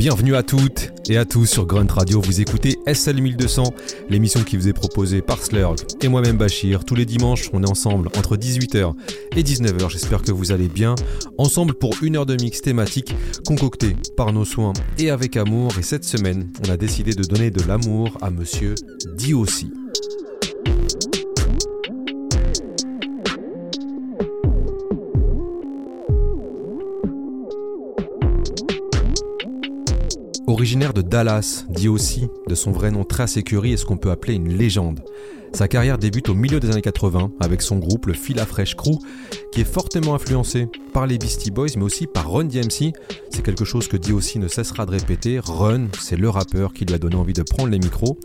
Bienvenue à toutes et à tous sur Grunt Radio. Vous écoutez SL 1200, l'émission qui vous est proposée par Slurg et moi-même Bachir. Tous les dimanches, on est ensemble entre 18h et 19h. J'espère que vous allez bien. Ensemble pour une heure de mix thématique concoctée par nos soins et avec amour. Et cette semaine, on a décidé de donner de l'amour à monsieur Diossi. Originaire de Dallas, dit aussi de son vrai nom Trace Curry est ce qu'on peut appeler une légende. Sa carrière débute au milieu des années 80 avec son groupe, le Fila Fresh Crew, qui est fortement influencé par les Beastie Boys mais aussi par Run DMC. C'est quelque chose que D.O.C. ne cessera de répéter. Run, c'est le rappeur qui lui a donné envie de prendre les micros.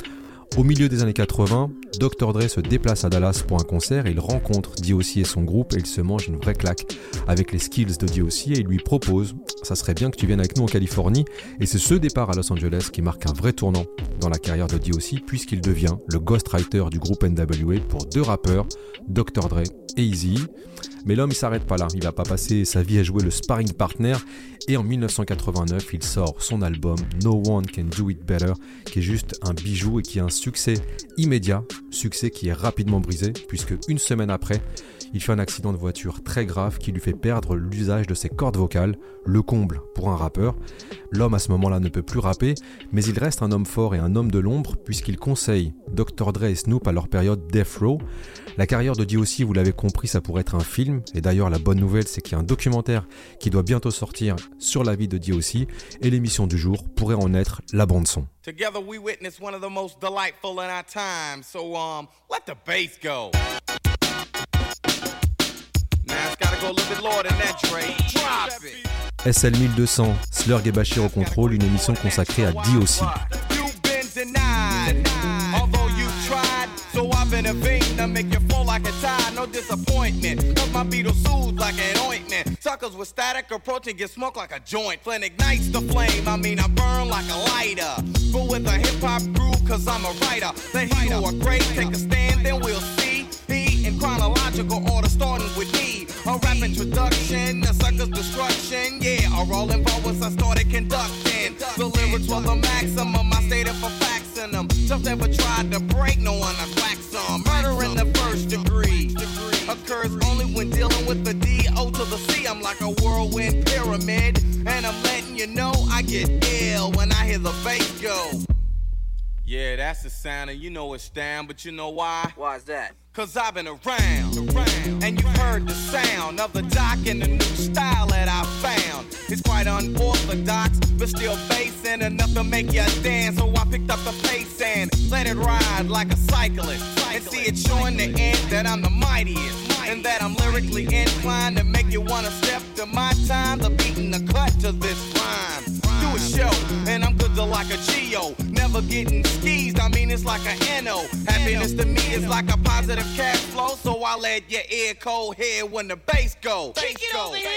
Au milieu des années 80, Dr. Dre se déplace à Dallas pour un concert il rencontre D.O.C. et son groupe et il se mange une vraie claque avec les skills de D.O.C. et il lui propose ça serait bien que tu viennes avec nous en Californie et c'est ce départ à Los Angeles qui marque un vrai tournant dans la carrière de D.O.C. puisqu'il devient le ghostwriter du groupe NWA pour deux rappeurs, Dr. Dre Mais l'homme il s'arrête pas là, il va pas passer sa vie à jouer le sparring partner. Et en 1989 il sort son album No One Can Do It Better qui est juste un bijou et qui a un succès immédiat, succès qui est rapidement brisé puisque une semaine après il fait un accident de voiture très grave qui lui fait perdre l'usage de ses cordes vocales, le comble pour un rappeur. L'homme à ce moment-là ne peut plus rapper, mais il reste un homme fort et un homme de l'ombre puisqu'il conseille Dr. Dre et Snoop à leur période Death Row. La carrière de D.O.C., vous l'avez compris, ça pourrait être un film, et d'ailleurs la bonne nouvelle c'est qu'il y a un documentaire qui doit bientôt sortir sur la vie de D.O.C., et l'émission du jour pourrait en être la bande son. Together we witness one of the most delightful in our time, so um, let the bass go. SL 1200, Slurg et Bachir au contrôle, une émission consacrée à D aussi. So I've been a vein to make you fall like a tide, no disappointment. Cause my Beatles soothe like an ointment. Suckers with static approaching get smoked like a joint. Flint ignites the flame, I mean I burn like a lighter. But with a hip hop groove, cause I'm a writer. The he who are great, take a stand, then we'll see. He in chronological order, starting with. A rap introduction, a sucker's destruction. Yeah, a rolling ball once I started conducting. The lyrics were the maximum. I stated for facts in them. Just never tried to break, no one to whack some. Murder in the first degree occurs only when dealing with the D O to the C. I'm like a whirlwind pyramid, and I'm letting you know I get ill when I hear the bass go. Yeah, that's the sound, and you know it's down, but you know why? Why is that? Cause I've been around, around, and you've heard the sound of the doc and the new style that I found. It's quite unorthodox, but still basing enough to make you dance. So I picked up the pace and let it ride like a cyclist. And see it showing the end that I'm the mightiest. And that I'm lyrically inclined to make you wanna step to my time. The beating the cut to this rhyme. Do a show, and I'm good to like a Geo. Never getting skeezed, I mean it's like a NO. Happiness to me is like a positive cash flow, so I let your ear cold hear when the bass go. Kick it over here,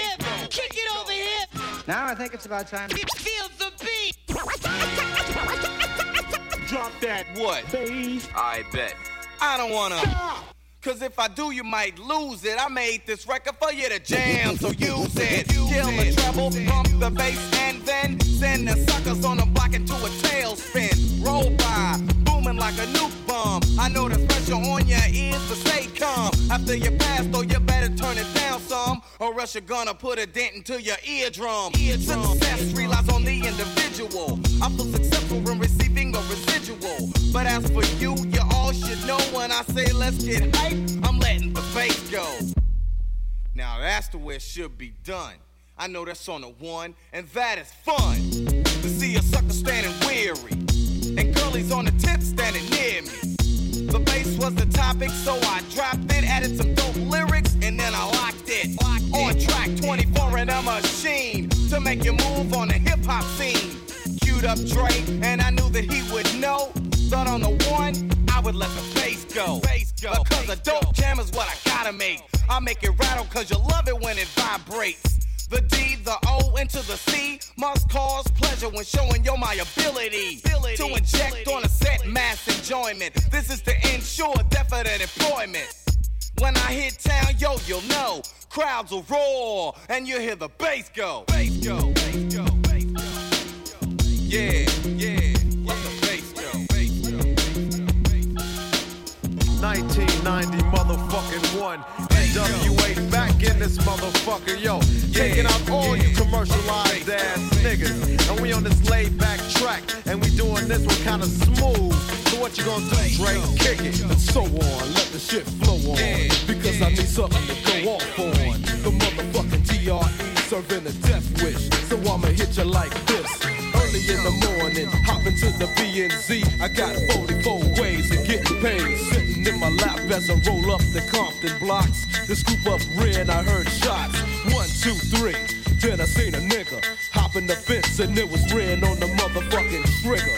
kick it over here. Now I think it's about time. Feel the beat. Drop that what? Bass. I bet. I don't wanna. Stop. Cause if I do, you might lose it. I made this record for you to jam, so use it. Kill the treble, pump the bass, and then send the suckers on the block into a tailspin. Roll by, booming like a nuke bomb. I know the pressure on your ears, but stay calm. After you pass, though, you better turn it down some, or else you're gonna put a dent into your eardrum. eardrum. Success relies on the individual. I feel successful when receiving a residual. But as for you, you all should know when I say let's get hype, I'm letting the bass go. Now that's the way it should be done. I know that's on the one, and that is fun. To see a sucker standing weary, and girlies on the tip standing near me. The bass was the topic, so I dropped it, added some dope lyrics, and then I locked it. Locked on track 24 in a machine to make you move on the hip hop scene. Queued up Dre, and I knew that he would know. But on the one, I would let the bass go. Bass go. Because a dope jam is what I gotta make. I make it rattle cause you love it when it vibrates. The D, the O, into the C must cause pleasure when showing yo my ability, ability to inject ability. on a set mass enjoyment. This is to ensure definite employment. When I hit town, yo, you'll know crowds will roar and you hear the go. Bass go. Bass go. Bass go. Yeah, yeah. What's the face, yo? 1990 motherfucking one. NWA back in this motherfucker, yo. Taking out all you commercialized ass niggas. And we on this laid back track. And we doing this one kinda smooth. So what you gonna do, Drake? Kick it. And so on, let the shit flow on. Because I need something to go off on. The motherfucking TRE serving a death wish. So I'ma hit you like this early in the morning. Hopping to the BNZ. I got 44 ways of getting paid. Sitting in my lap as I roll up the Compton blocks. The scoop up red, I heard shots. One, two, three. Then I seen a nigga hopping the fence and it was red on the motherfucking trigger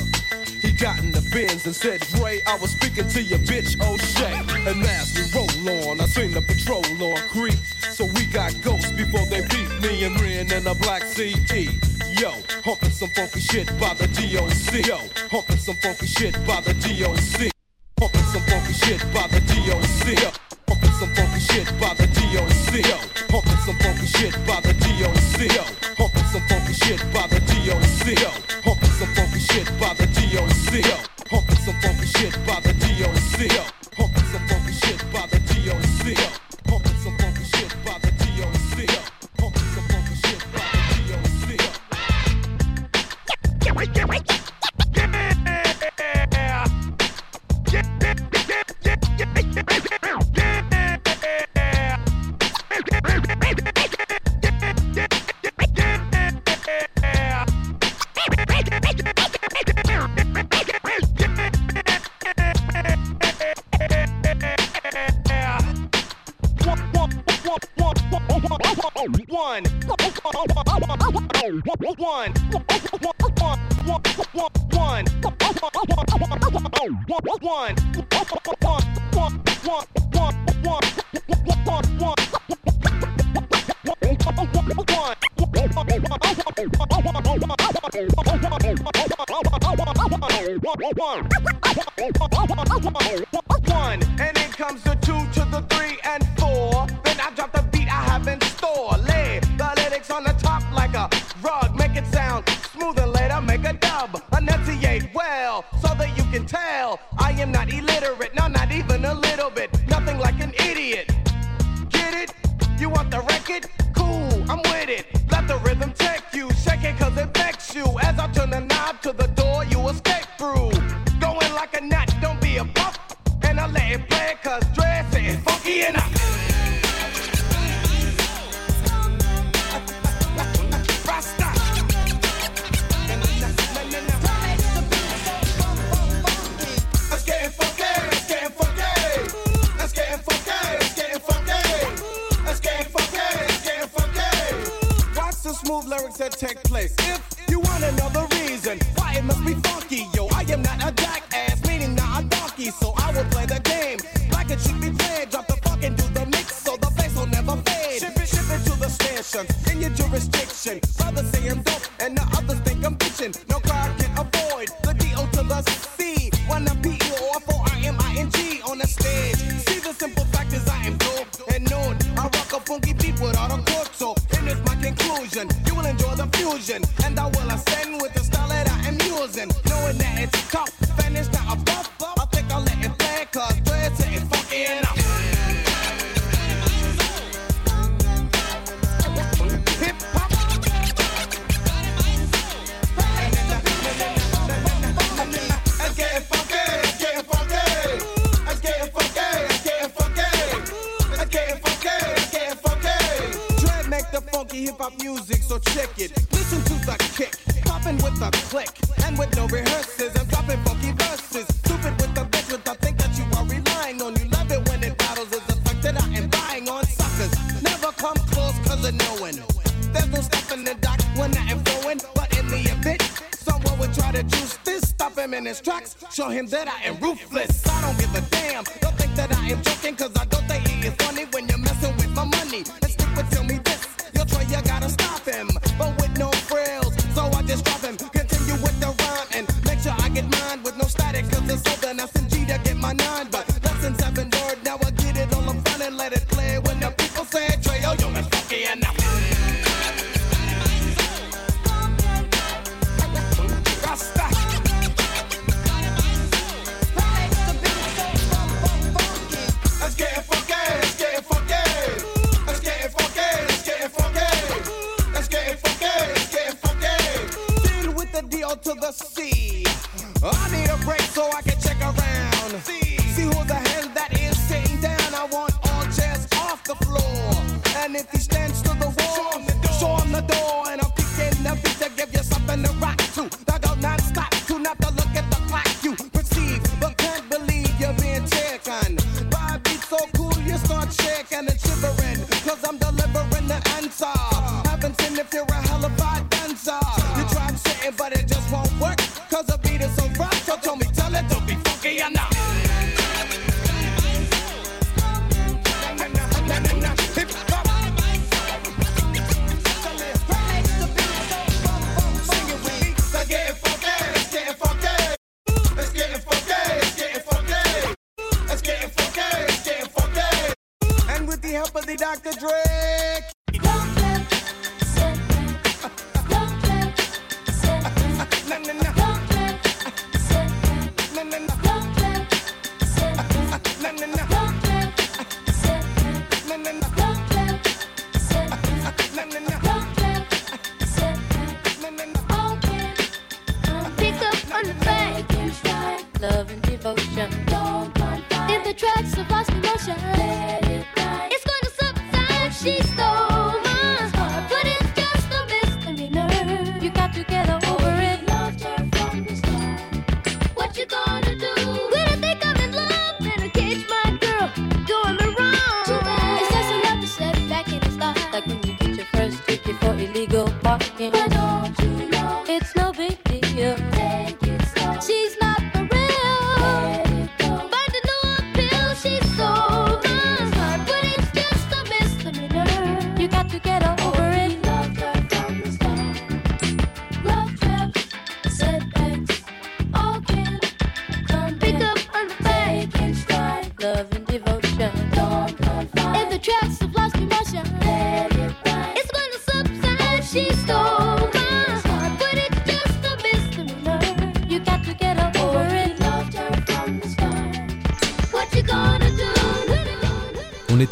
He got in the bins and said, Ray, I was speaking to your bitch O'Shea. And as we roll on, I seen the patrol on creep. So we got ghosts before they beat me and Ren in a black CT. Yo, humping some funky shit by the DOC. Yo, humping some funky shit by the DOC. Humping some funky shit by the DOC. Humping some funky shit by the DOC. Yo, humping some funky shit by the DOC. Yo, humping some funky shit by the DOC. Yo, humping some funky shit by the DOC. Yo, humping some funky shit by the DOC. One. to take place. If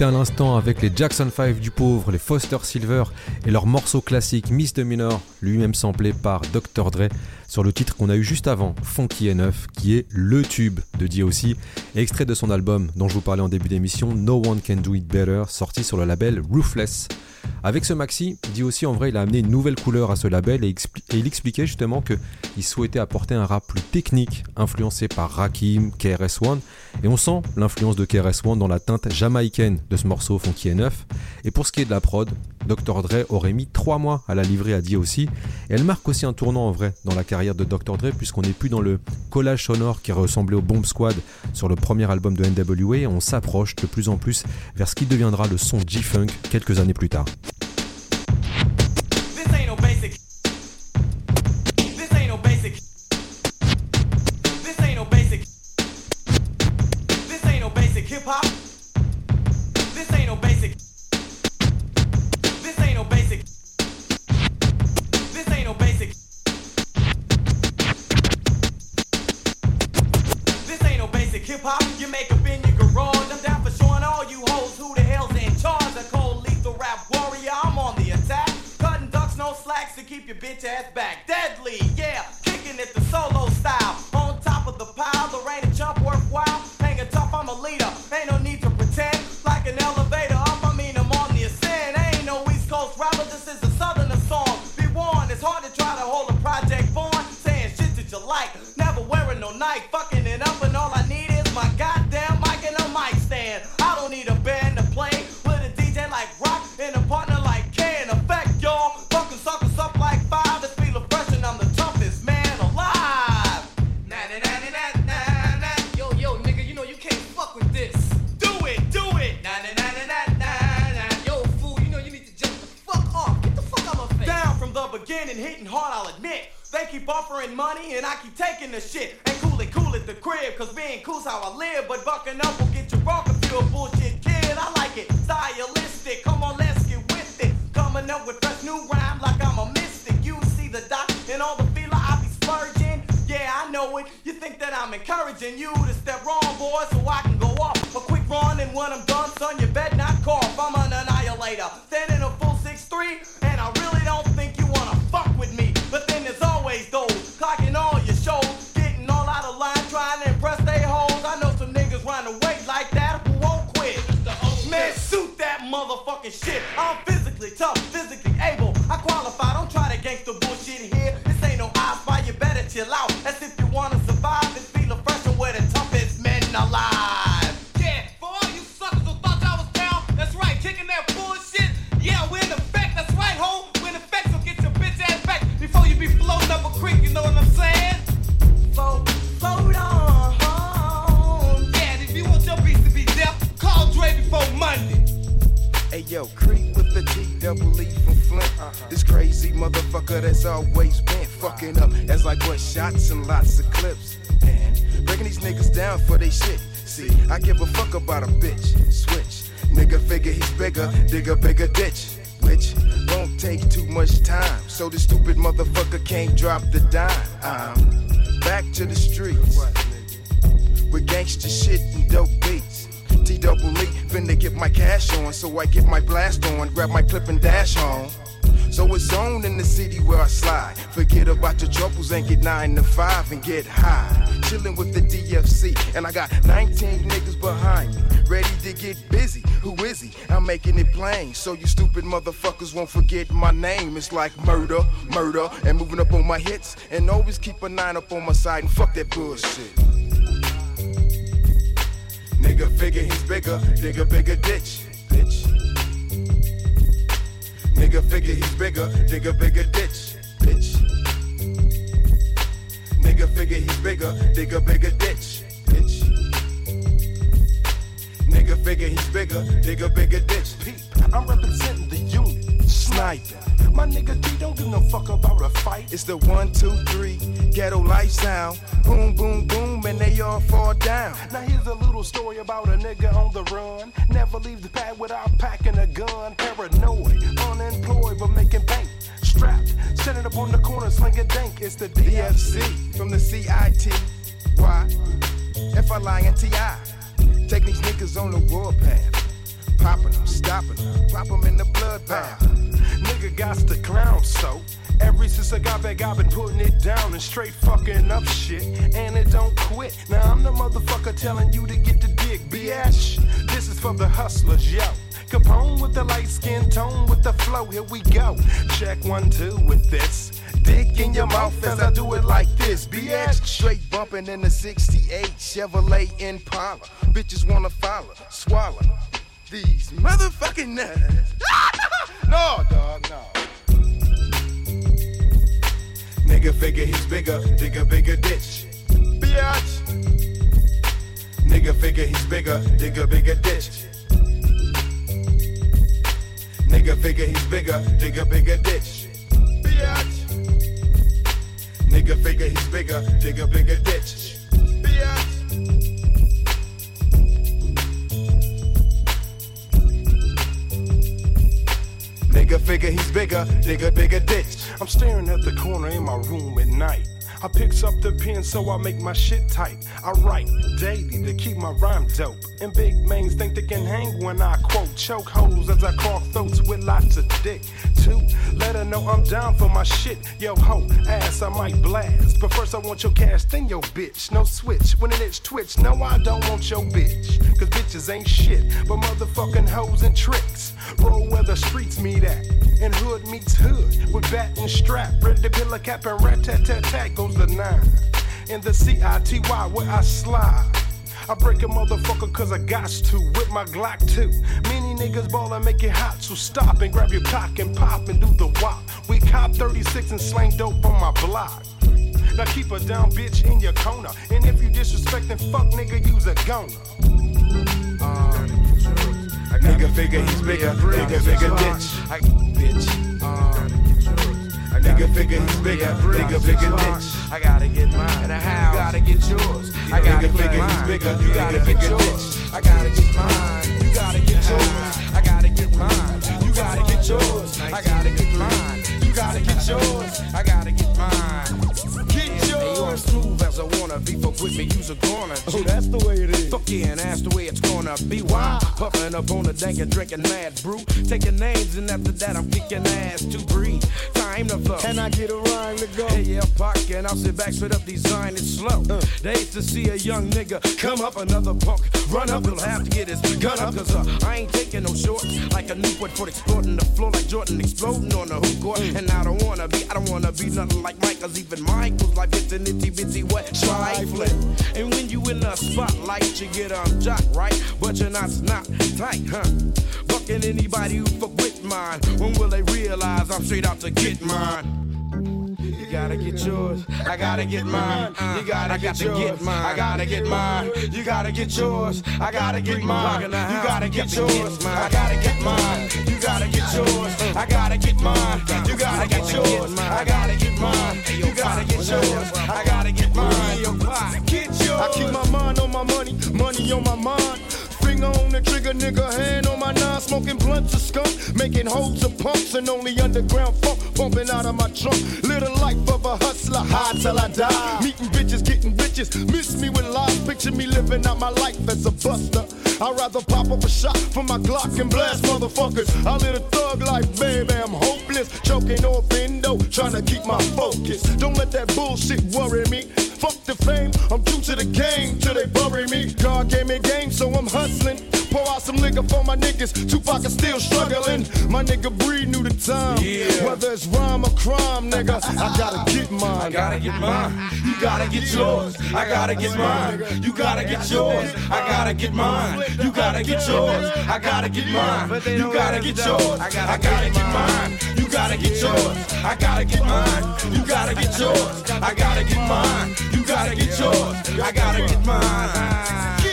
à l'instant avec les Jackson 5 du pauvre, les Foster Silver et leur morceau classique Miss Minor, lui-même samplé par Dr. Dre, sur le titre qu'on a eu juste avant, Funky Enough, qui est le tube de DOC, extrait de son album dont je vous parlais en début d'émission, No One Can Do It Better, sorti sur le label Roofless. Avec ce maxi, DOC en vrai il a amené une nouvelle couleur à ce label et, il expliquait justement qu'il souhaitait apporter un rap plus technique, influencé par Rakim, KRS-One, et on sent l'influence de KRS-One dans la teinte jamaïcaine de ce morceau Funky Enough. Et pour ce qui est de la prod, Dr. Dre aurait mis trois mois à la livrer à D.O.C. Et elle marque aussi un tournant en vrai dans la carrière de Dr. Dre puisqu'on n'est plus dans le collage sonore qui ressemblait au Bomb Squad sur le premier album de NWA on s'approche de plus en plus vers ce qui deviendra le son G-Funk quelques années plus tard. night. Motherfucker can't drop the dime. I'm back to the streets with gangster shit and dope beats. T double E, finna get my cash on, so I get my blast on, grab my clip and dash on. So it's on in the city where I slide. Forget about your troubles and get nine to five and get high. Chillin' with the DFC, and I got 19 niggas behind me, ready to get busy. Who is he? I'm making it plain, so you stupid motherfuckers won't forget my name. It's like murder, murder, and moving up on my hits, and always keep a nine up on my side and fuck that bullshit. Nigga figure he's bigger, dig a bigger ditch, bitch. Nigga figure he's bigger, dig a bigger ditch, Nigga figure he's bigger, dig a bigger ditch, bitch. Nigga figure he's bigger, dig a bigger ditch. Peep, I'm representing the unit. Sniping. My nigga D don't give no fuck about a fight. It's the one, two, three, ghetto life sound. Boom, boom, boom, and they all fall down. Now here's a little story about a nigga on the run. Never leave the pad without packing a gun. Paranoid, unemployed, but making bank. Strapped, sitting up on the corner, slinging dank. It's the DFC. From the CIT. Why? FLI and TI. Take these niggas on the warpath. Popping them, stopping them, drop them in the bloodbath. Nigga got the clown so. Every since I got back, I've been putting it down and straight fucking up shit. And it don't quit. Now I'm the motherfucker telling you to get the dick, bitch. This is for the hustlers, yo. Capone with the light skin tone with the flow. Here we go. Check one, two with this. Dick in your mouth as I do it like this, bitch. Straight bumping in the 68 Chevrolet Impala. Bitches wanna follow, swallow these motherfucking nuts. no, dog, no. Nigga figure he's bigger, dig a bigger ditch. Bitch. Nigga figure he's bigger, dig a bigger ditch. Nigga figure he's bigger, dig a bigger ditch. Bitch. Nigga figure he's bigger, dig a bigger ditch. Bitch. Nigga figure he's bigger, dig a bigger ditch. I'm staring at the corner in my room at night. I picks up the pen so I make my shit tight. I write daily to keep my rhyme dope. And big mains think they can hang when I quote choke holes as I crawl throats with lots of dick. Two, let her know I'm down for my shit. Yo ho, ass I might blast. But first I want your cash, then your bitch. No switch, when an itch twitch. No, I don't want your bitch. Cause bitches ain't shit, but motherfucking hoes and tricks. Roll where the streets meet at. And hood meets hood with bat and strap. Ready to pill a cap and rat tat tat tat goes the nine. In the CITY where I slide. I break a motherfucker cause I got to with my Glock 2. Many niggas ball and make it hot, so stop and grab your cock and pop and do the wop. We cop 36 and slang dope on my block. Now keep a down, bitch, in your corner. And if you disrespectin', fuck nigga, use a goner. Uh, Nigga figure he's bigger, dig a bigger ditch. Bitch. Um, Nigga figure he's bigger, dig a bigger ditch. I gotta get mine. And how? You gotta get yours. I gotta Nigga get figure he's bigger, You gotta get yours. I gotta get mine. You gotta get yours. I gotta get mine. You gotta get yours. I gotta get mine. You gotta get yours. I gotta get mine. Get you I'm smooth as I wanna be fuck with me, you's a goner. Oh, that's the way it is. Fuck yeah, and that's the way it's gonna be. Why? Puffing up on the dank and drinking mad brew. Taking names, and after that, I'm kicking ass to breathe. Time to flow. Can I get a rhyme to go? Hey, yeah, Pac, and I'll sit back, spit up, design it slow. Uh. They used to see a young nigga come up, another punk run up. He'll have to get his gun up, cause uh, I ain't taking no shorts. Like a Newport for exploding the floor, like Jordan exploding on the hoop court. And I don't wanna be, I don't wanna be nothing like Mike, cause even Mike was like it's an itty bitty wet trifling. And when you in the spotlight, you get um jock right, but you're not snot tight, huh? Bucking anybody who fuck with mine. When will they realize I'm straight out to get mine? You gotta get yours. I gotta get mine. You gotta get yours. I gotta get mine. You gotta get yours. I gotta get mine. You gotta get yours. I gotta get mine. You gotta get yours. I gotta get mine. You gotta get yours. I gotta get mine. You gotta get yours. I gotta get mine. Get yours. I keep my mind on my money, money on my mind. Finger on the trigger, nigga, hand on my nine, smoking blunts of skunk, making holes of pumps and only underground funk bumping out of my trunk. Little life of a hustler, high till I die. Meeting bitches, getting riches, miss me with lies, picture me living out my life as a buster. I'd rather pop up a shot for my Glock and blast motherfuckers. I live a thug life, baby, I'm hopeless. Choking off endo, trying to keep my focus. Don't let that bullshit worry me. Fuck the fame, I'm true to the game till they bury me. God gave me game, so I'm hustling. Pour out some liquor for my niggas. Tupac is still struggling. My nigga Breed knew the time. Yeah. Whether it's rhyme or crime, nigga, I gotta get mine. I gotta get mine. You gotta get yours. I gotta get mine. You gotta get yours. I gotta get mine. You gotta get yours. I gotta get mine. You gotta get yours. I gotta get mine. You gotta get yours. I gotta get mine. You gotta get yours. I gotta get mine. Gotta get yours. I gotta get mine.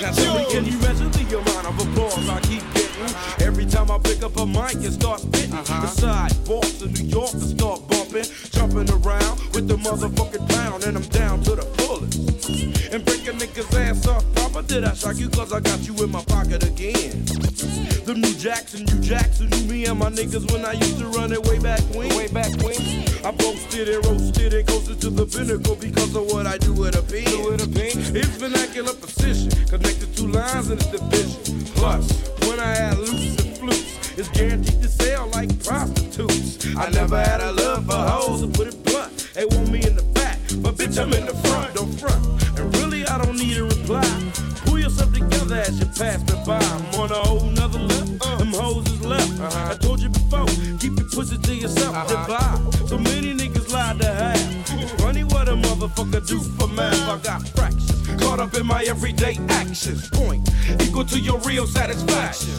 Now tell me, can you measure the amount of applause I keep getting every time I pick up a mic and start spitting? Uh-huh. The sidewalks in New York to start bumping, jumping around with the motherfucking pound, and I'm down to the fullest. And breaking niggas' ass off proper. Did I shock you? Cause I got you in my pocket again. The new Jackson, new Jackson, knew me and my niggas when I used to run it way back when. Way back when. I boasted and roasted and coasted to the pinnacle because of what I do with a pen. Do with a pen. It's vernacular precision, connected two lines in its division. Plus, when I add loops and flutes, it's guaranteed to sell like prostitutes. I never had a everyday. Point equal to your real satisfaction.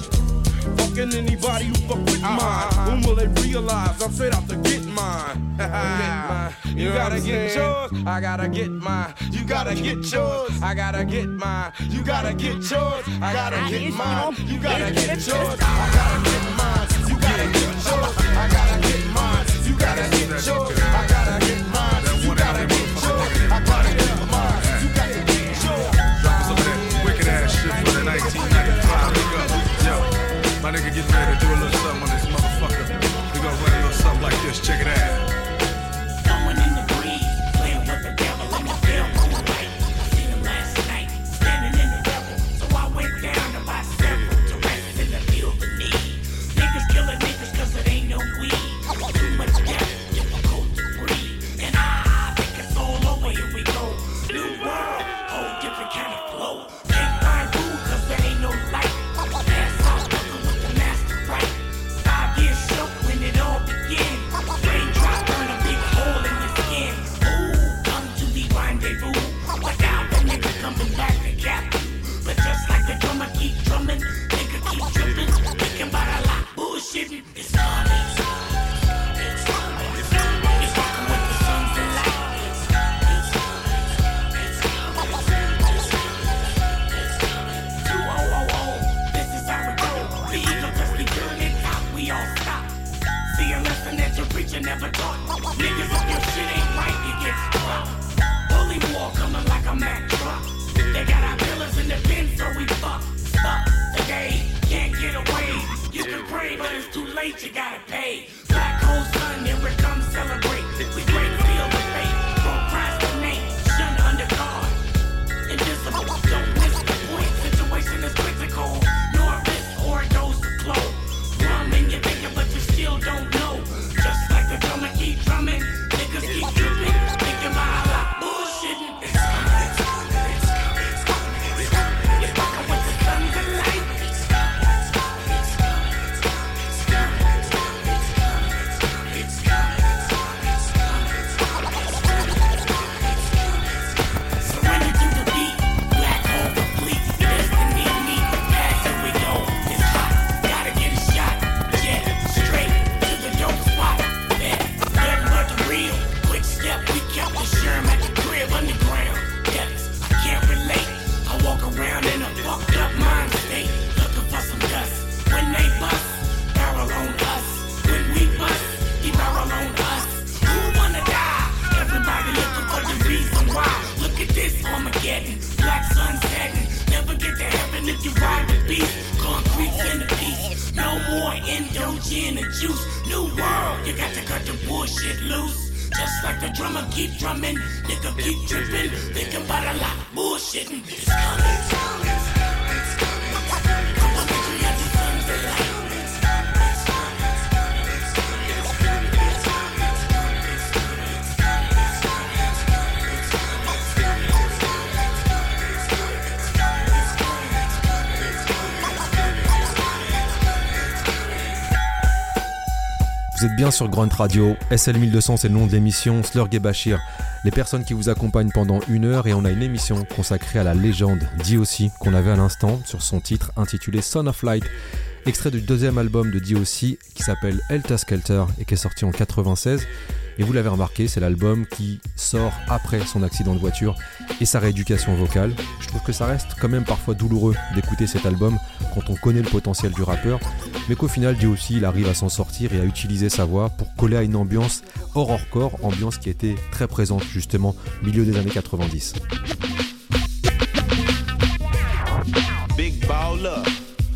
Fucking anybody who fuck with uh-huh. mine. When will they realize I'm straight out to get mine? you gotta get yours, I gotta get mine. You gotta get yours, I gotta get mine. You gotta get yours, I gotta get mine. You gotta get yours, I gotta get mine. You gotta get yours, Vous êtes bien sur Grunt Radio, SL1200 c'est le nom de l'émission, Slurg et Bachir, les personnes qui vous accompagnent pendant une heure et on a une émission consacrée à la légende D.O.C. qu'on avait à l'instant sur son titre intitulé Son of Light, extrait du deuxième album de D.O.C. qui s'appelle Helter Skelter et qui est sorti en 96. Et vous l'avez remarqué, c'est l'album qui sort après son accident de voiture et sa rééducation vocale. Je trouve que ça reste quand même parfois douloureux d'écouter cet album quand on connaît le potentiel du rappeur, mais qu'au final, Dieu aussi, il arrive à s'en sortir et à utiliser sa voix pour coller à une ambiance horrorcore, ambiance qui était très présente justement au milieu des années 90. Big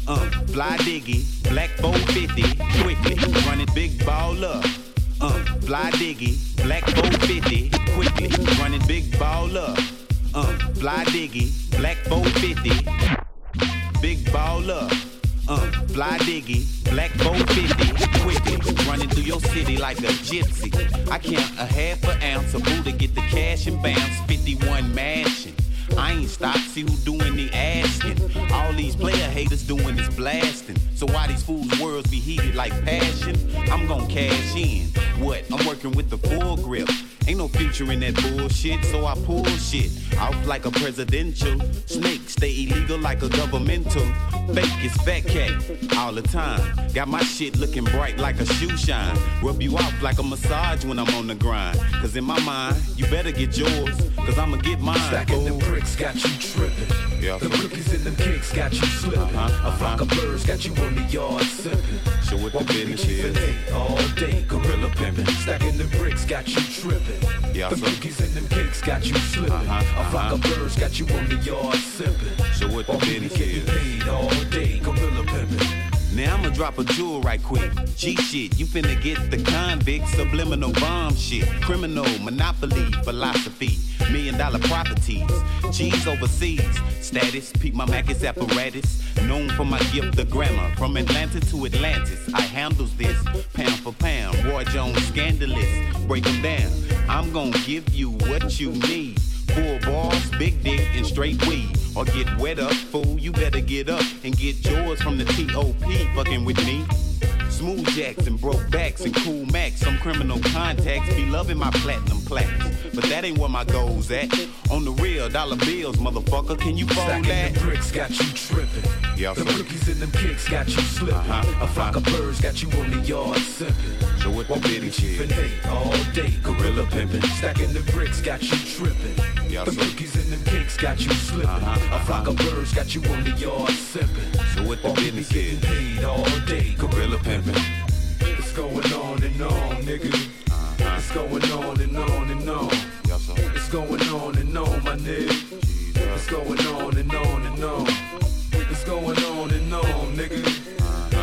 uh, fly diggy, black 450, quickly, running big uh, fly diggy, black 450, quickly, running big ball up. uh, fly diggy, black 450, big ball up. Uh, fly diggy, black 450, quickly, running through your city like a gypsy. I count a half an ounce of Buddha, get the cash and bounce, 51 mansion. I ain't stopped, see who doing the asking. All these player haters doing is blasting. So why these fools' worlds be heated like passion? I'm gon' cash in. What? I'm working with the full grip. Ain't no future in that bullshit, so I pull shit off like a presidential. Snake stay illegal like a governmental. Fake is fat cat all the time. Got my shit looking bright like a shoe shine. Rub you off like a massage when I'm on the grind. Cause in my mind, you better get yours. Cause I'ma get mine. Stacking them fool. bricks got you tripping. Yeah, the cookies and them cakes got you slipping. Uh-huh, A flock of birds got you the yard sipping. So what the business is? all day, gorilla pimping. Stacking the bricks got you tripping. Yeah, the cookies and them cakes got you slipping. Uh-huh, A flock of birds got you on the yard sipping. So what the business is? paid all day. Now I'ma drop a jewel right quick. G shit, you finna get the convict subliminal bomb shit. Criminal monopoly philosophy. Million dollar properties. G's overseas. Status, peep my Mac's apparatus. Known for my gift of grammar. From Atlanta to Atlantis, I handles this pound for pound. Roy Jones scandalous. Break 'em down. I'm gonna give you what you need. Full bars, big dick, and straight weed. Or get wet up, fool. You better get up and get yours from the T.O.P. Fucking with me. Smooth jacks and broke backs and cool max. Some criminal contacts be loving my platinum plaques. But that ain't where my goals at. On the real, dollar bills, motherfucker. Can you fold Stacking that? them bricks got you tripping. Yeah, the cookies and them kicks got you slipping. Uh-huh, A flock of birds got you on the yard sipping. So what the business keeping is? all day, gorilla pimping. Stacking the bricks got you tripping. Yeah, the cookies and them kicks got you slipping. Uh-huh, A flock of birds got you on the yard sipping. So what the getting is? paid all day, Gorilla pimping. It's going on and on, nigga. Uh-huh. It's going on and on and on. It's going on and on, my nigga. It's going on and on and on. It's going on and on, nigga.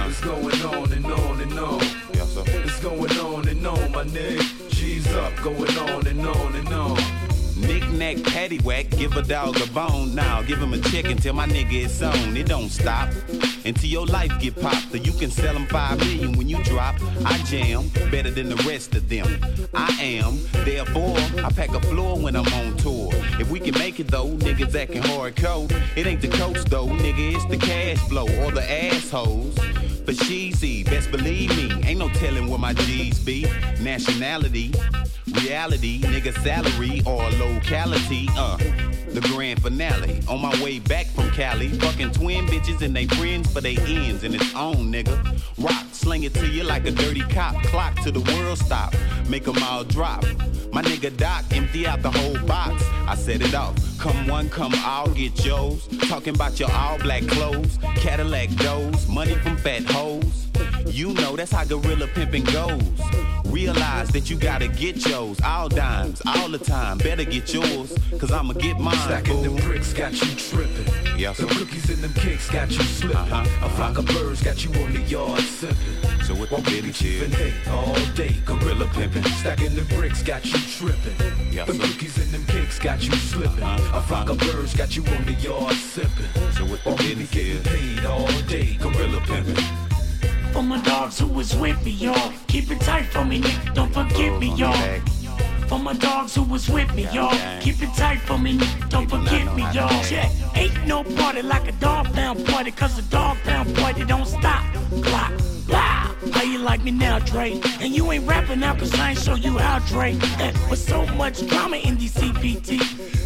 It's going on and on and on. It's going on and on, my nigga. G's up, going on and on and on. Knick-knack, paddywhack, give a dog a bone. Now give him a check until my nigga is on. It don't stop until your life get popped. Or you can sell them five million when you drop. I jam better than the rest of them. I am, therefore, I pack a floor when I'm on tour. If we can make it though, niggas acting hardcore. It ain't the coach though, nigga, it's the cash flow or the assholes. For cheesy, best believe me, ain't no telling where my G's be. Nationality, reality, nigga salary or locality, uh. The grand finale. On my way back from Cali, fucking twin bitches and they friends for they ends and its on, nigga. Rock, sling it to you like a dirty cop. Clock to the world stop, make make 'em all drop. My nigga Doc, empty out the whole box. I set it off. Come one, come all, get yours. Talking about your all black clothes, Cadillac doors, money from fat hoes. You know that's how gorilla pimping goes. Realize that you gotta get yours. All dimes, all the time. Better get yours, cause I'ma get mine. Stacking them bricks got you tripping. Yes, the cookies and them cakes got you slipping. Uh-huh. A flock of birds got you on the yard sipping. So what the? And hey, all day gorilla pimping. Stacking them bricks got you tripping. Yes, the cookies and them cakes got you slipping. Uh-huh. A flock of birds got you on the yard sipping. So what the business Getting is? paid all day gorilla pimping. For my dogs who was with me, y'all. Keep it tight for me, nigga. Don't forget me, y'all. For my dogs who was with me, y'all. Keep it tight for me, nigga. Don't forget me, y'all. Check. Ain't no party like a dog pound party, cause a dog pound party don't stop. Clock. How you like me now, Dre? And you ain't rapping now cause I ain't show you how, Dre. With so much drama in these CPT,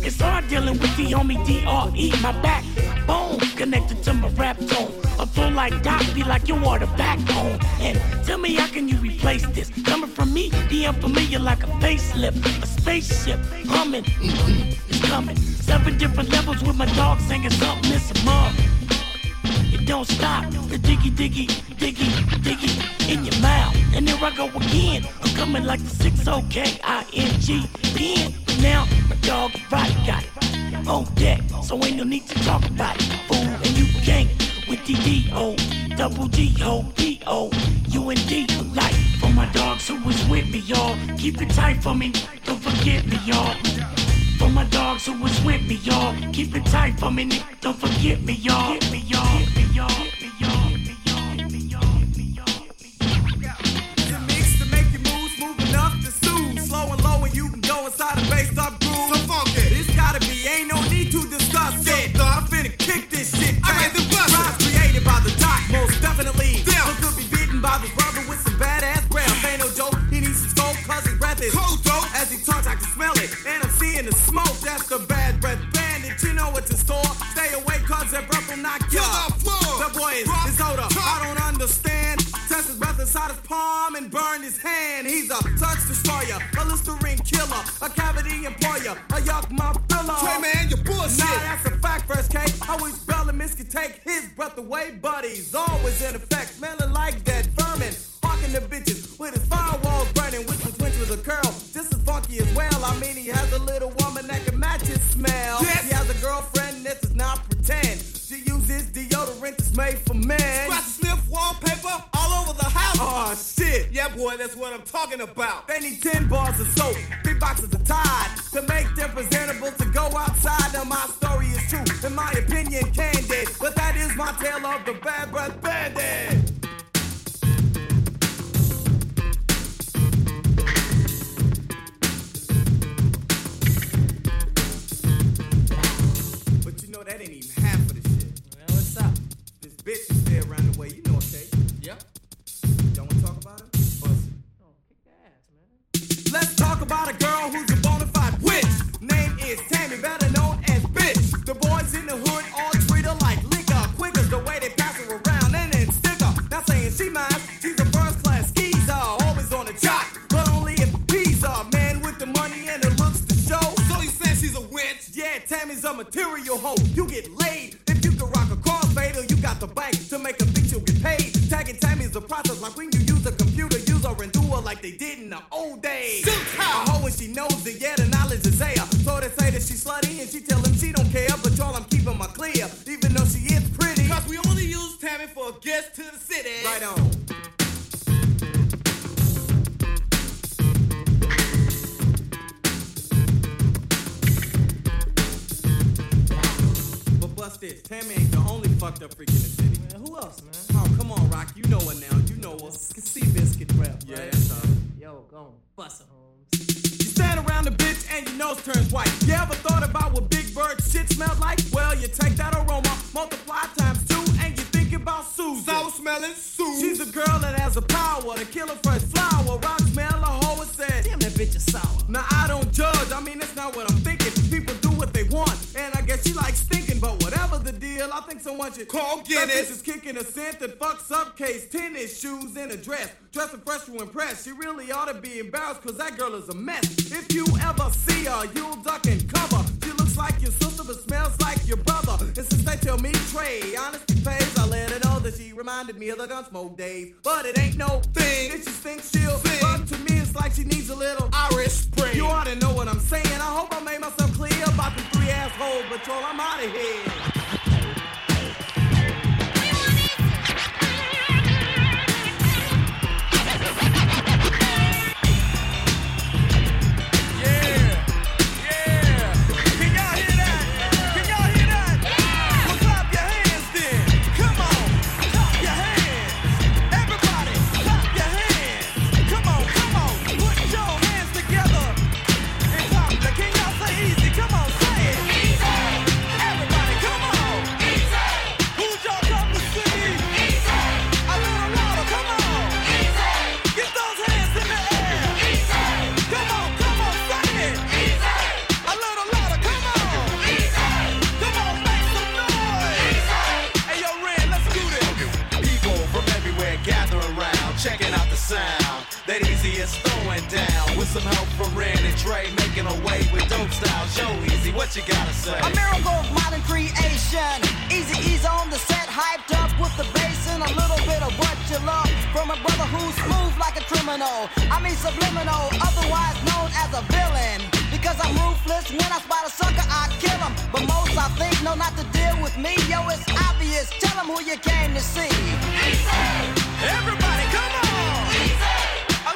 it's hard dealing with the homie DRE. My backbone connected to my rap tone. A flow like Doc be like you are the backbone. And tell me how can you replace this? Coming from me, be unfamiliar like a facelift, a spaceship humming. It's coming. Seven different levels with my dog singing something. It's a mug. Don't stop. The diggy, diggy, diggy, diggy in your mouth. And there I go again. I'm coming like the 6 K I N G pen. Now my dog right got it on deck, so ain't no need to talk about it. Fool, and you can't with the D O double G O P O U N D for life. For my dogs who was with me, y'all. Keep it tight for me. Don't forget me, y'all. For my dogs who was with me, y'all. Keep it tight for me, nigga. Don't forget me, y'all. Get me, y'all. Get me, y'all. Get me, y'all. Y'all. Get me, y'all. Get me, y'all. The mix to make you move smooth enough to soothe. Slow and low, and you can go inside a bass up groove. So funky. This gotta be, ain't no need to discuss it. I'm finna kick this shit. Destroyer, a Listerine killer, a cavity employer, a yuck my pillow. Trey, man, you bullshit. Nah, that's a fact, first K. Wish Bellamy's could take his breath away, but he's always in effect, smelling Yeah, boy, that's what I'm talking about. They need 10 bars of soap, three boxes of Tide to make them presentable to go outside. Now my story is true, in my opinion, candid. But that is my tale of the bad breath bandit. Name is Tammy, better known as Bitch. The boys in the hood all treat her like liquor. Quick as the way they pass her around and then stick her. Not saying she mine, she's a first class skeezer. Always on the jock, but only if he's a man with the money and the looks to show. So you saying she's a witch? Yeah, Tammy's a material hoe. You get laid if you can rock a crossfade or you got the bank to make a think you'll get paid. Tagging Tammy's a process like when you use a computer, use her and do her like they did in the old days. Shoot. A hoe and she knows it, yeah, So they she's slutty and she tell him she don't care, but y'all I'm keeping my clear, even though she is pretty. Cause we only use Tammy for a guest to the city. Right on. But bust this, Tammy ain't the only fucked up freak in the city. Man, who else, man? Oh, come on, Rock, you know her now, you know her. Sea biscuit rap. Yeah, right? that's her. Yo, go on. Bust it, Holmes. Um, You stand around the bitch and your nose turns white. You ever thought about what Big Bird shit smells like? Well, you take that aroma, multiply times two, and you think about Susan. Sour smelling Sue. She's a girl that has the power to kill a fresh flower. Rock smell a hoe and said, Damn, that bitch is sour. Now I don't judge, I mean that's not what I'm thinking. People do what they want, and she likes thinking, but whatever the deal, I think so someone it. call Guinness. is kicking a scent that fucks up case, tennis shoes and a dress, dressing fresh to impress. She really ought to be embarrassed, cause that girl is a mess. If you ever see her, you'll duck and cover. She looks like your sister, but smells like your brother. And since they tell me Trey, honesty pays, I let her know that she reminded me of the gunsmoke days. But it ain't no thing, if she thinks she'll like she needs a little Irish spring. You ought to know what I'm saying. I hope I made myself clear about the three asshole patrol. I'm out of here. some help from Ren and Trey, making a way with dope style. Show Eazy what you gotta say. A miracle of modern creation. Eazy-E's on the set, hyped up with the bass and a little bit of what you love from a brother who's smooth like a criminal. I mean subliminal, otherwise known as a villain. Because I'm ruthless, when I spot a sucker, I kill him. But most I think know not to deal with me. Yo, it's obvious. Tell them who you came to see. Eazy! Everybody, come on! Eazy!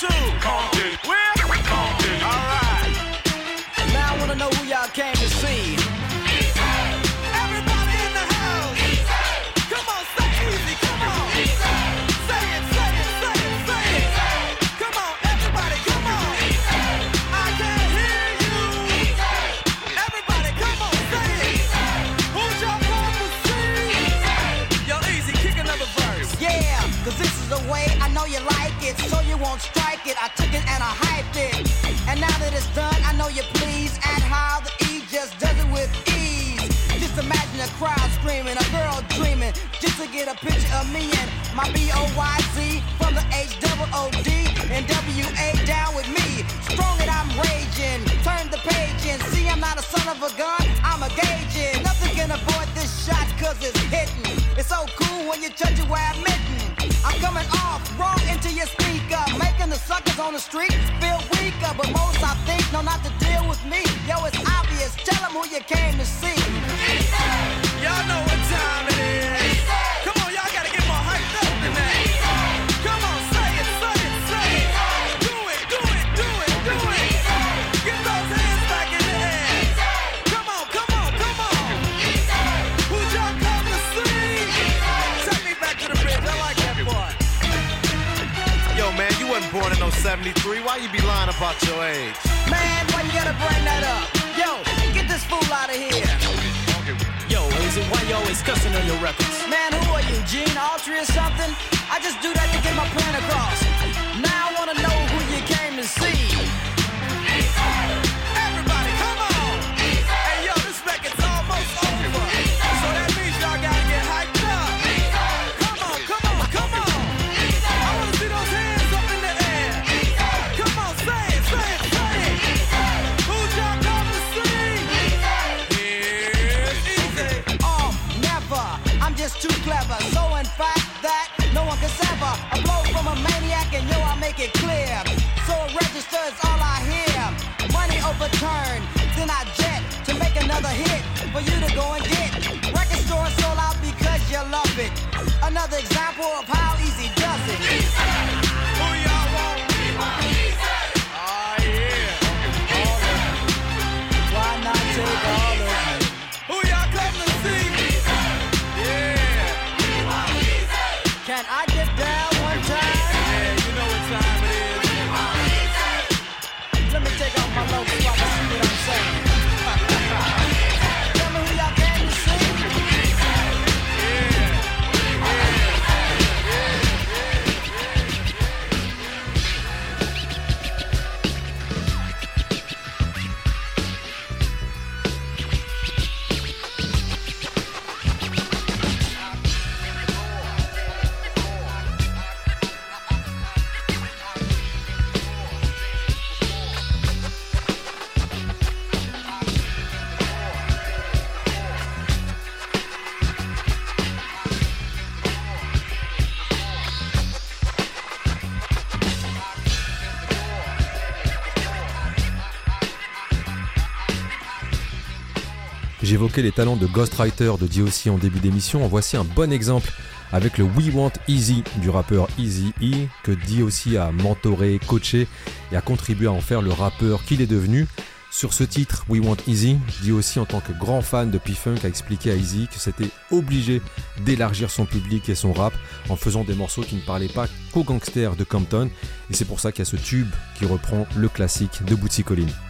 two. picture of me and my B-O-Y-Z from the H-double-O-D and W-A down with me. Strong and I'm raging. Turn the page and see I'm not a son of a gun. I'm a gauging. Nothing can avoid this shot cause it's hitting. It's so cool when you judge it where I'm mitten. I'm coming off wrong into your speaker. Making the suckers on the street feel weaker. But most I think know not to deal with me. Yo, it's obvious. Tell them who you came to see. Y'all know records. Man, who are you, Gene Autry or something? I just do that Les talents de Ghostwriter de DOC en début d'émission, en voici un bon exemple avec le We Want Easy du rappeur Easy E que DOC a mentoré, coaché et a contribué à en faire le rappeur qu'il est devenu. Sur ce titre, We Want Easy, DOC en tant que grand fan de P-Funk a expliqué à Easy que c'était obligé d'élargir son public et son rap en faisant des morceaux qui ne parlaient pas qu'aux gangsters de Compton et c'est pour ça qu'il y a ce tube qui reprend le classique de Bootsy Collins.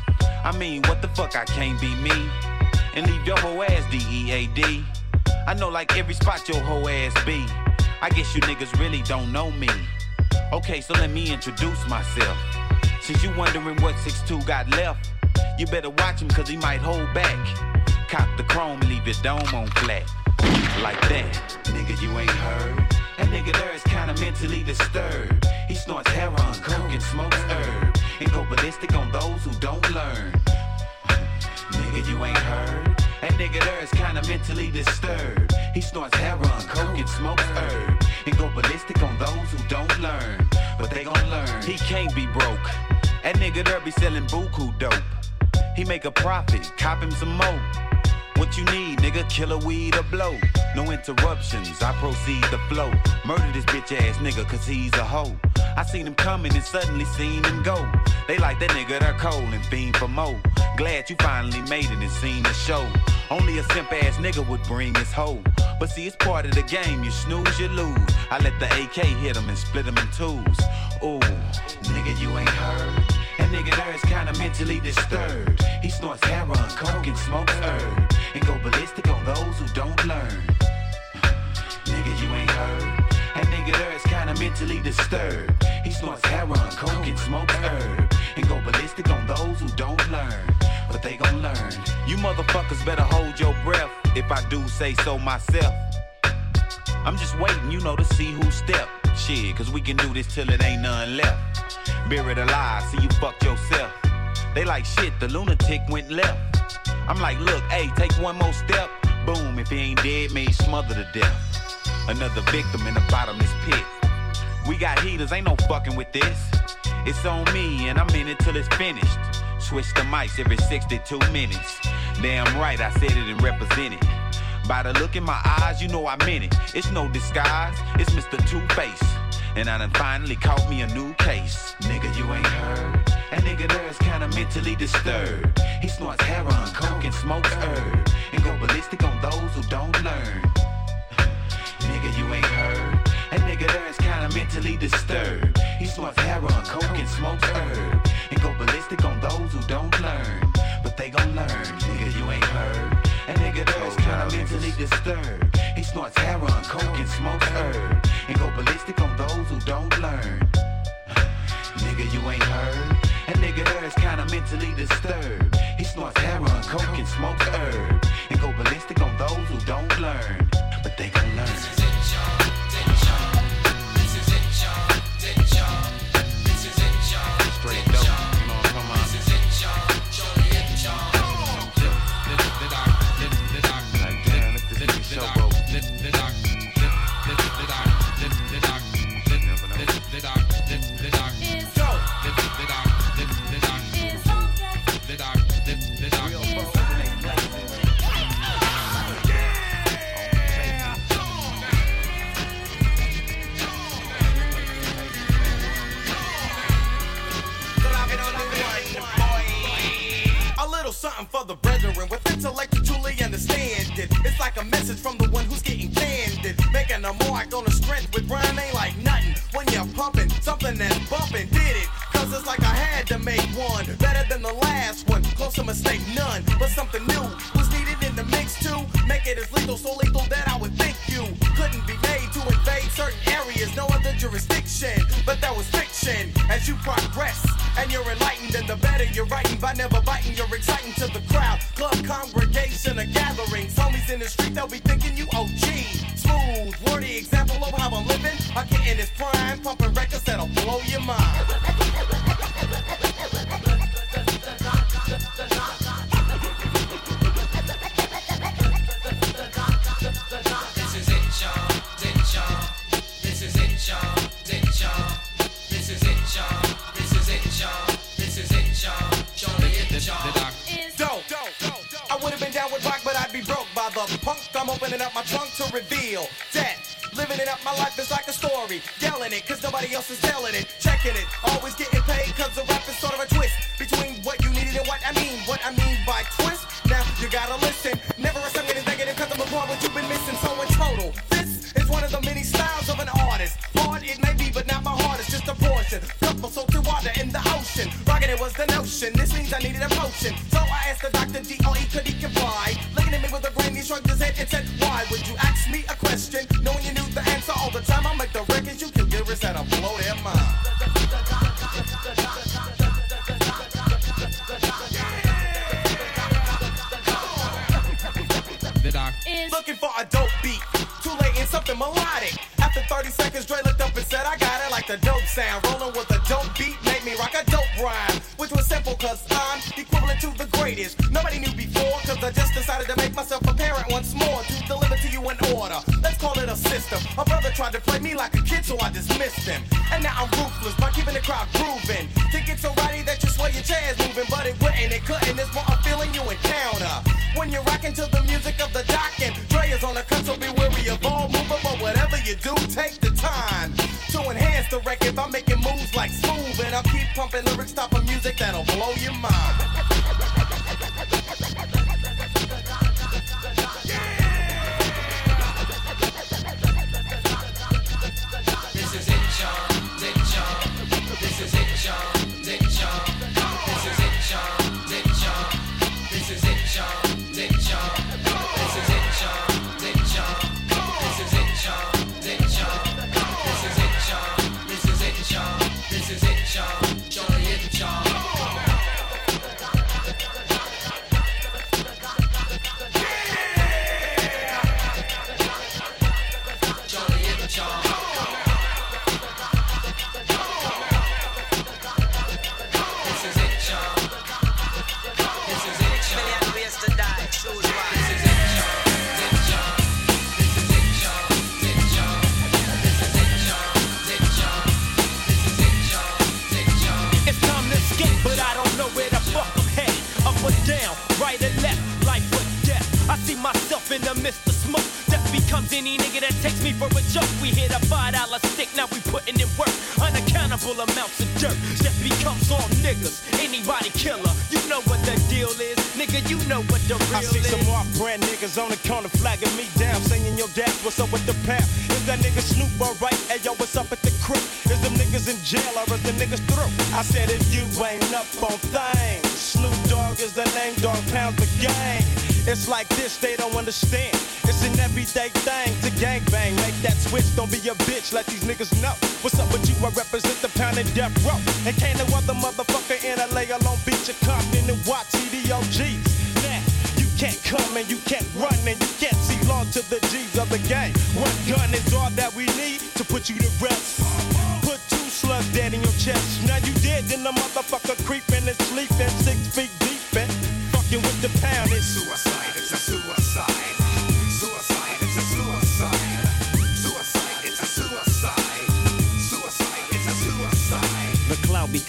I mean, what the fuck, I can't be me. And leave your whole ass D-E-A-D. I know like every spot your whole ass be. I guess you niggas really don't know me. Okay, so let me introduce myself. Since you wondering what 6'2 got left, you better watch him cause he might hold back. Cop the chrome and leave your dome on flat. Like that. Nigga, you ain't heard. That nigga there is kinda mentally disturbed. He snorts heroin, coke, and smokes herb. And go ballistic on those who don't learn. nigga, you ain't heard. That nigga there is kinda mentally disturbed. He snorts heroin, coke, and smokes herb. And go ballistic on those who don't learn. But they gon' learn. He can't be broke. That nigga there be selling buku dope. He make a profit, cop him some more. What you need, nigga? Killer weed or blow. No interruptions, I proceed to flow. Murder this bitch ass nigga, cause he's a hoe. I seen him coming and suddenly seen him go. They like that nigga, they're cold and fiend for more. Glad you finally made it and seen the show. Only a simp ass nigga would bring his hoe. But see, it's part of the game, you snooze, you lose. I let the AK hit him and split him in twos. Ooh, nigga, you ain't heard. That nigga there is kinda mentally disturbed. He snorts heroin, coke, and smokes herb. And go ballistic on those who don't learn. Nigga, you ain't heard. That nigga there is kinda mentally disturbed. He snorts heroin, coke, and smokes herb. And go ballistic on those who don't learn. But they gon' learn. You motherfuckers better hold your breath if I do say so myself. I'm just waiting, you know, to see who step. Shit, cause we can do this till it ain't none left. Buried alive, see you fuck yourself. They like shit, the lunatic went left. I'm like, look, hey, take one more step. Boom, if he ain't dead, may he smother to death. Another victim in the bottomless pit. We got heaters, ain't no fucking with this. It's on me, and I'm in it till it's finished. Switch the mics every 62 minutes. Damn right, I said it and represented. By the look in my eyes, you know I meant it. It's no disguise, it's Mr. Two Face. And I done finally caught me a new case. Nigga, you ain't heard. That nigga there is kinda mentally disturbed. He snorts heroin, coke, and smokes herb. And go ballistic on those who don't learn. nigga, you ain't heard. That nigga there is kinda mentally disturbed. He snorts heroin, coke, and smokes herb. And go ballistic on those who don't learn. But they gon' learn, nigga, you ain't heard. That nigga is kinda mentally disturbed. He snorts heroin, coke, and smokes herb. And go ballistic on those who don't learn. Nigga, you ain't heard. That nigga is kinda mentally disturbed. He snorts heroin, coke, and smokes herb. And go ballistic on those who don't learn. But they gon' learn. Pandering with intellect to truly understand it. It's like a message from the one who's getting candid. Making a mark on the strength with rhyme ain't like nothing. When you're pumping, something that's bumping, did it. Cause it's like I had to make one. Better than the last one. Close to mistake, none. But something new was needed in the mix too. Make it as lethal, so lethal that I would think you couldn't be made to invade certain areas, no other jurisdiction. But that was fiction. As you progress and you're enlightened, and the better you're writing by never biting, you're exciting to the crowd. Club congregation, a gathering. Homies in the street, they'll be thinking you OG. Smooth, wordy example of how I'm living. I get in this prime, pumping records that'll blow your mind. Opening up my trunk to reveal that. Living it up, my life is like a story. Yelling it, cause nobody else is telling it. Checking it, always getting paid, cause the rap is sort of a twist between what you needed and what I mean. What I mean by twist, now you gotta listen. Never assume anything negative, cause I'm upon what you've been missing. So in total, this is one of the many styles of an artist. Hard it may be, but not my heart, it's just a portion. Couple salty water in the ocean. Rocking it was the notion. This means I needed a potion. So I asked the doctor D.O.E. could he comply? Would you. Ask This is it, y'all. This is it, y'all. For a joke. We hit a five dollar stick, now we putting in work. Unaccountable amounts of dirt. Death becomes all niggas. Anybody killer, you know what the deal is. Nigga, you know what the real I see is. some off-brand niggas on the corner flagging me down, saying yo, dad, what's up with the pound? Is that nigga Snoop alright? Hey yo, what's up at the crib? Is them niggas in jail or is the niggas through? I said if you ain't up on things, Snoop Dogg is the name, dog pounds the gang. It's like this, they don't understand. It's an everyday thing to gang that don't be a bitch, let these niggas know. What's up with you? I represent the pound and death row. And can't no other motherfucker in LA alone beat your Compton and watch CDOGs. Now, you can't come and you can't run and you can't see long to the G's of the game. One gun is all that we need to put you to rest. Put two slugs dead in your chest. Now you dead, then the motherfucker creeping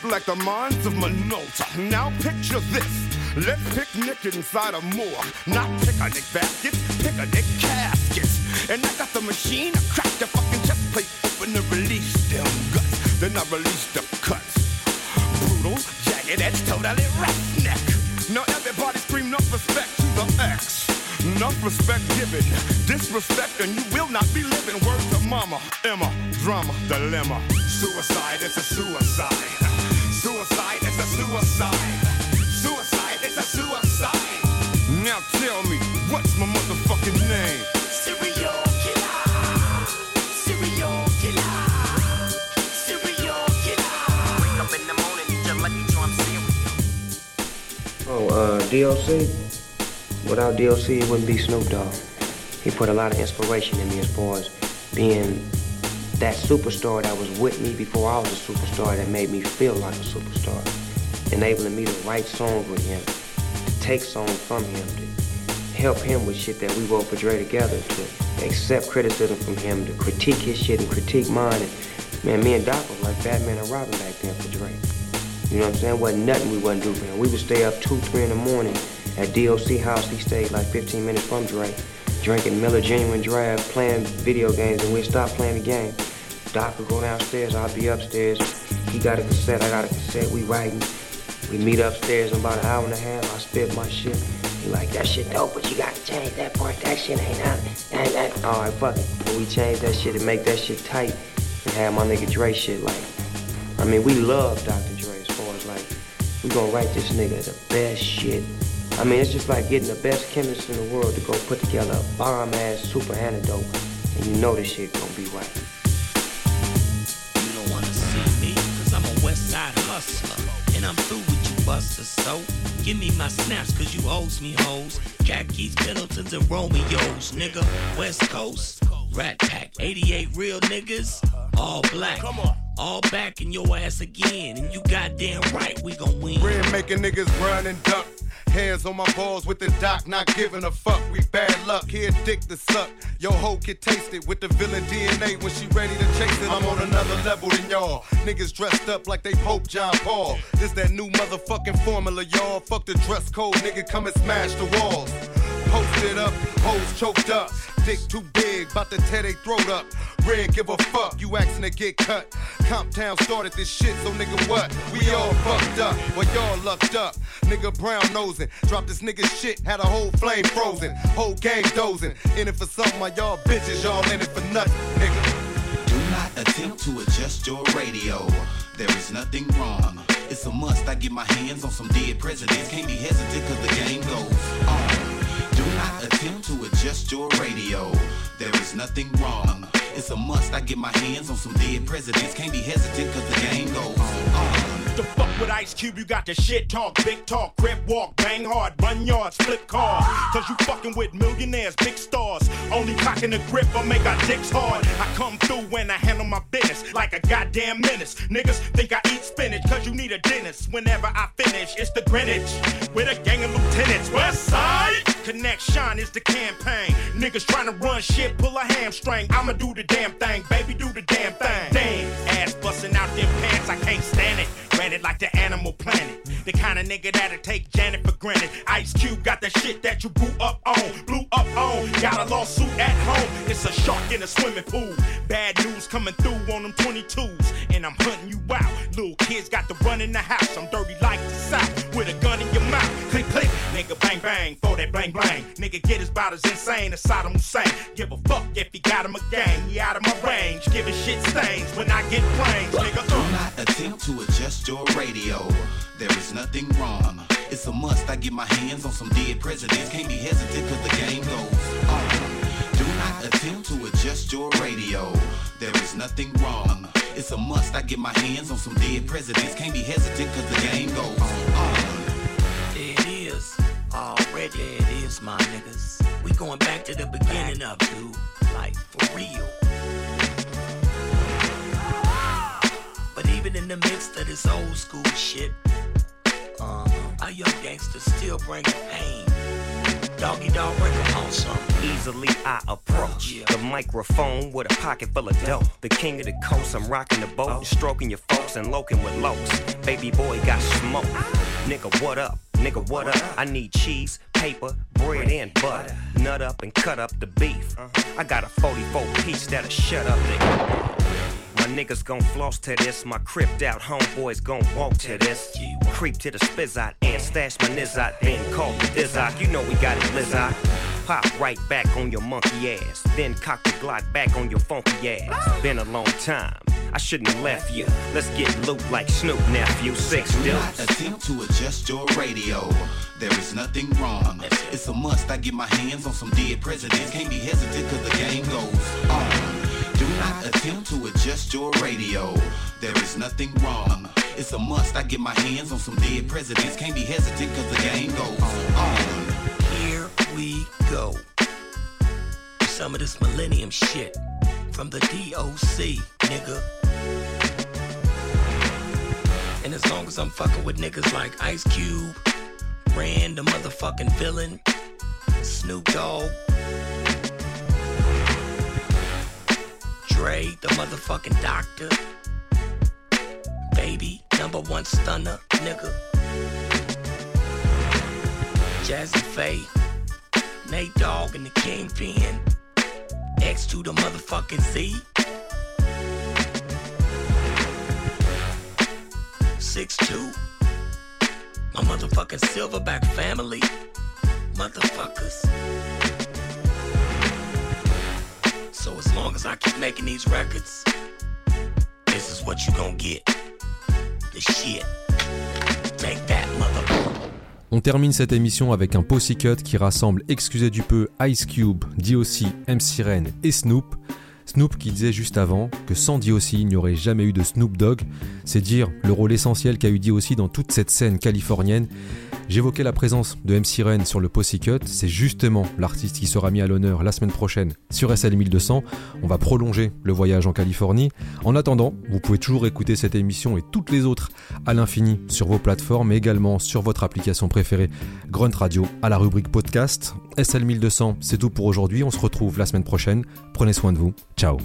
Deep like the mines of Minota. Now picture this. Let's picnic inside a morgue. Not picnic baskets, picnic caskets. And I got the machine, I crack the fucking chest plate open and release them guts. Then I release the cuts. Brutal, jagged edge, totally roughneck. Now everybody scream enough respect to the X. Enough respect given, disrespect, and you will not be living. Words to mama, Emma, drama, dilemma. Suicide it's a suicide. Suicide is a suicide. Suicide is a suicide. Now tell me, what's my motherfucking name? Serial killer. Serial killer. Serial killer. Wake up in the morning, eat your lucky charm cereal. Oh, uh, D.O.C? Without D.O.C, it wouldn't be Snoop Dogg. He put a lot of inspiration in me as far as being that superstar that was with me before I was a superstar that made me feel like a superstar. Enabling me to write songs with him, to take songs from him, to help him with shit that we wrote for Dre together, to accept criticism from him, to critique his shit and critique mine. And, man, me and Doc was like Batman and Robin back then for Dre. You know what I'm saying? Wasn't nothing we wouldn't do for him. We would stay up 2, 3 in the morning at D.O.C house. He stayed like 15 minutes from Dre, drinking Miller Genuine Draft, playing video games, and we'd stop playing the game. Doc would go downstairs, I'd be upstairs. He got a cassette, I got a cassette, we writing. We meet upstairs in about an hour and a half, I spit my shit. He like, that shit dope, but you gotta change that part, that shit ain't nothing. That, that. All right, fuck it. But we change that shit and make that shit tight and have my nigga Dre shit like, I mean, we love Dr. Dre as far as like, we gonna write this nigga the best shit. I mean, it's just like getting the best chemist in the world to go put together a bomb ass super antidote, and you know this shit gonna be right. Hustler. And I'm through with you busters, so give me my snaps, cause you owes me hoes. Khakis, Middletons, and Romeos, nigga. West Coast, Rat Pack, 88 real niggas, all black. Come on. All back in your ass again, and you goddamn right, we gon' win. Red making niggas run and duck. Hands on my balls with the doc, not giving a fuck. We bad luck, here dick to suck. Yo hoe can taste it with the villain DNA when she ready to chase it. I'm on another level than y'all. Niggas dressed up like they Pope John Paul. This that new motherfucking formula, y'all. Fuck the dress code, nigga, come and smash the walls. Posted up, hoes choked up. Dick too big, bout to tear they throat up. Red, give a fuck, you asking to get cut. Comptown started this shit, so nigga what? We all fucked up, well y'all lucked up. Nigga brown nosing, dropped this nigga shit, had a whole flame frozen. Whole game dozing, in it for something, while y'all bitches, y'all in it for nothing, nigga. Do not attempt to adjust your radio. There is nothing wrong. It's a must. I get my hands on some dead presidents. Can't be hesitant cause the game goes on. Attempt to adjust your radio. There is nothing wrong. It's a must. I get my hands on some dead presidents. Can't be hesitant cause the game goes on. The fuck with Ice Cube, you got the shit talk, big talk, grip walk, bang hard, run yards, flip cars. Cause you fucking with millionaires, big stars. Only cocking the grip or make our dicks hard. I come through when I handle my business like a goddamn menace. Niggas think I eat spinach cause you need a dentist. Whenever I finish, it's the Greenwich with a gang of lieutenants. West side connection is the campaign. Niggas trying to run shit, pull a hamstring. I'ma do the damn thing, baby, do the damn thing. Damn, ass busting out them pants, I can't stand it. Ran it like the animal planet. The kind of nigga that'll take Janet for granted. Ice Cube got the shit that you blew up on, blew up on. Got a lawsuit at home. It's a shark in a swimming pool. Bad news coming through on them 22s, and I'm hunting you out. Little kids got to run in the house. I'm dirty like the South with a gun in your mouth. Click nigga bang bang for that bang bang. Nigga get his as insane as Saddam Hussein. Give a fuck if he got him a gang. He out of my range, giving shit stains when I get planes, nigga. Do Uh. not attempt to adjust your radio. There is nothing wrong. It's a must. I get my hands on some dead presidents. Can't be hesitant cause the game goes on. Do not attempt to adjust your radio. There is nothing wrong. It's a must. I get my hands on some dead presidents. Can't be hesitant cause the game goes on. There it is. Already it is, my niggas. We going back to the beginning of you. Like, for real. But even in the midst of this old school shit, uh, our young gangsters still bringing pain. Doggy dog break 'em on some. Easily I approach the microphone with a pocket full of dope. The king of the coast, I'm rocking the boat, and stroking your folks and loking with locs. Baby boy got smoke. Nigga, what up? Nigga, what up? I need cheese, paper, bread, and butter. Nut up and cut up the beef. I got a 44 piece that'll shut up the. My niggas gon' floss to this. My cripped out homeboys gon' walk to this. Creep to the spizzot and stash my nizzot. Then call the dizzot. You know we got it, lizzot. Pop right back on your monkey ass. Then cock the Glock back on your funky ass. Been a long time. I shouldn't have left you. Let's get loot like Snoop nephew. Six Do not attempt to adjust your radio. There is nothing wrong. It's a must. I get my hands on some dead presidents. Can't be hesitant cause the game goes on. Do not attempt to adjust your radio. There is nothing wrong. It's a must. I get my hands on some dead presidents. Can't be hesitant cause the game goes on. Here we go. Some of this millennium shit from the D.O.C, nigga. And as long as I'm fucking with niggas like Ice Cube, Ren the motherfucking villain, Snoop Dogg, Dre the motherfucking doctor, Baby number one stunner, nigga. Jazzy Faye, Nate Dogg and the Kingpin, X to the motherfucking Z. Six two, my motherfucking Silverback family, motherfuckers. So as long as I keep making these records, this is what you gon' get. The shit. Take that, motherfucker. On termine cette émission avec un Posse Cut qui rassemble, excusez du peu, Ice Cube, DOC, MC Ren et Snoop. Snoop qui disait juste avant que sans DOC il n'y aurait jamais eu de Snoop Dogg. C'est dire le rôle essentiel qu'a eu DOC dans toute cette scène californienne. J'évoquais la présence de MC Ren sur le Posse Cut, c'est justement l'artiste qui sera mis à l'honneur la semaine prochaine sur SL 1200. On va prolonger le voyage en Californie. En attendant, vous pouvez toujours écouter cette émission et toutes les autres à l'infini sur vos plateformes et également sur votre application préférée Grunt Radio à la rubrique podcast. SL 1200, c'est tout pour aujourd'hui. On se retrouve la semaine prochaine. Prenez soin de vous. Ciao.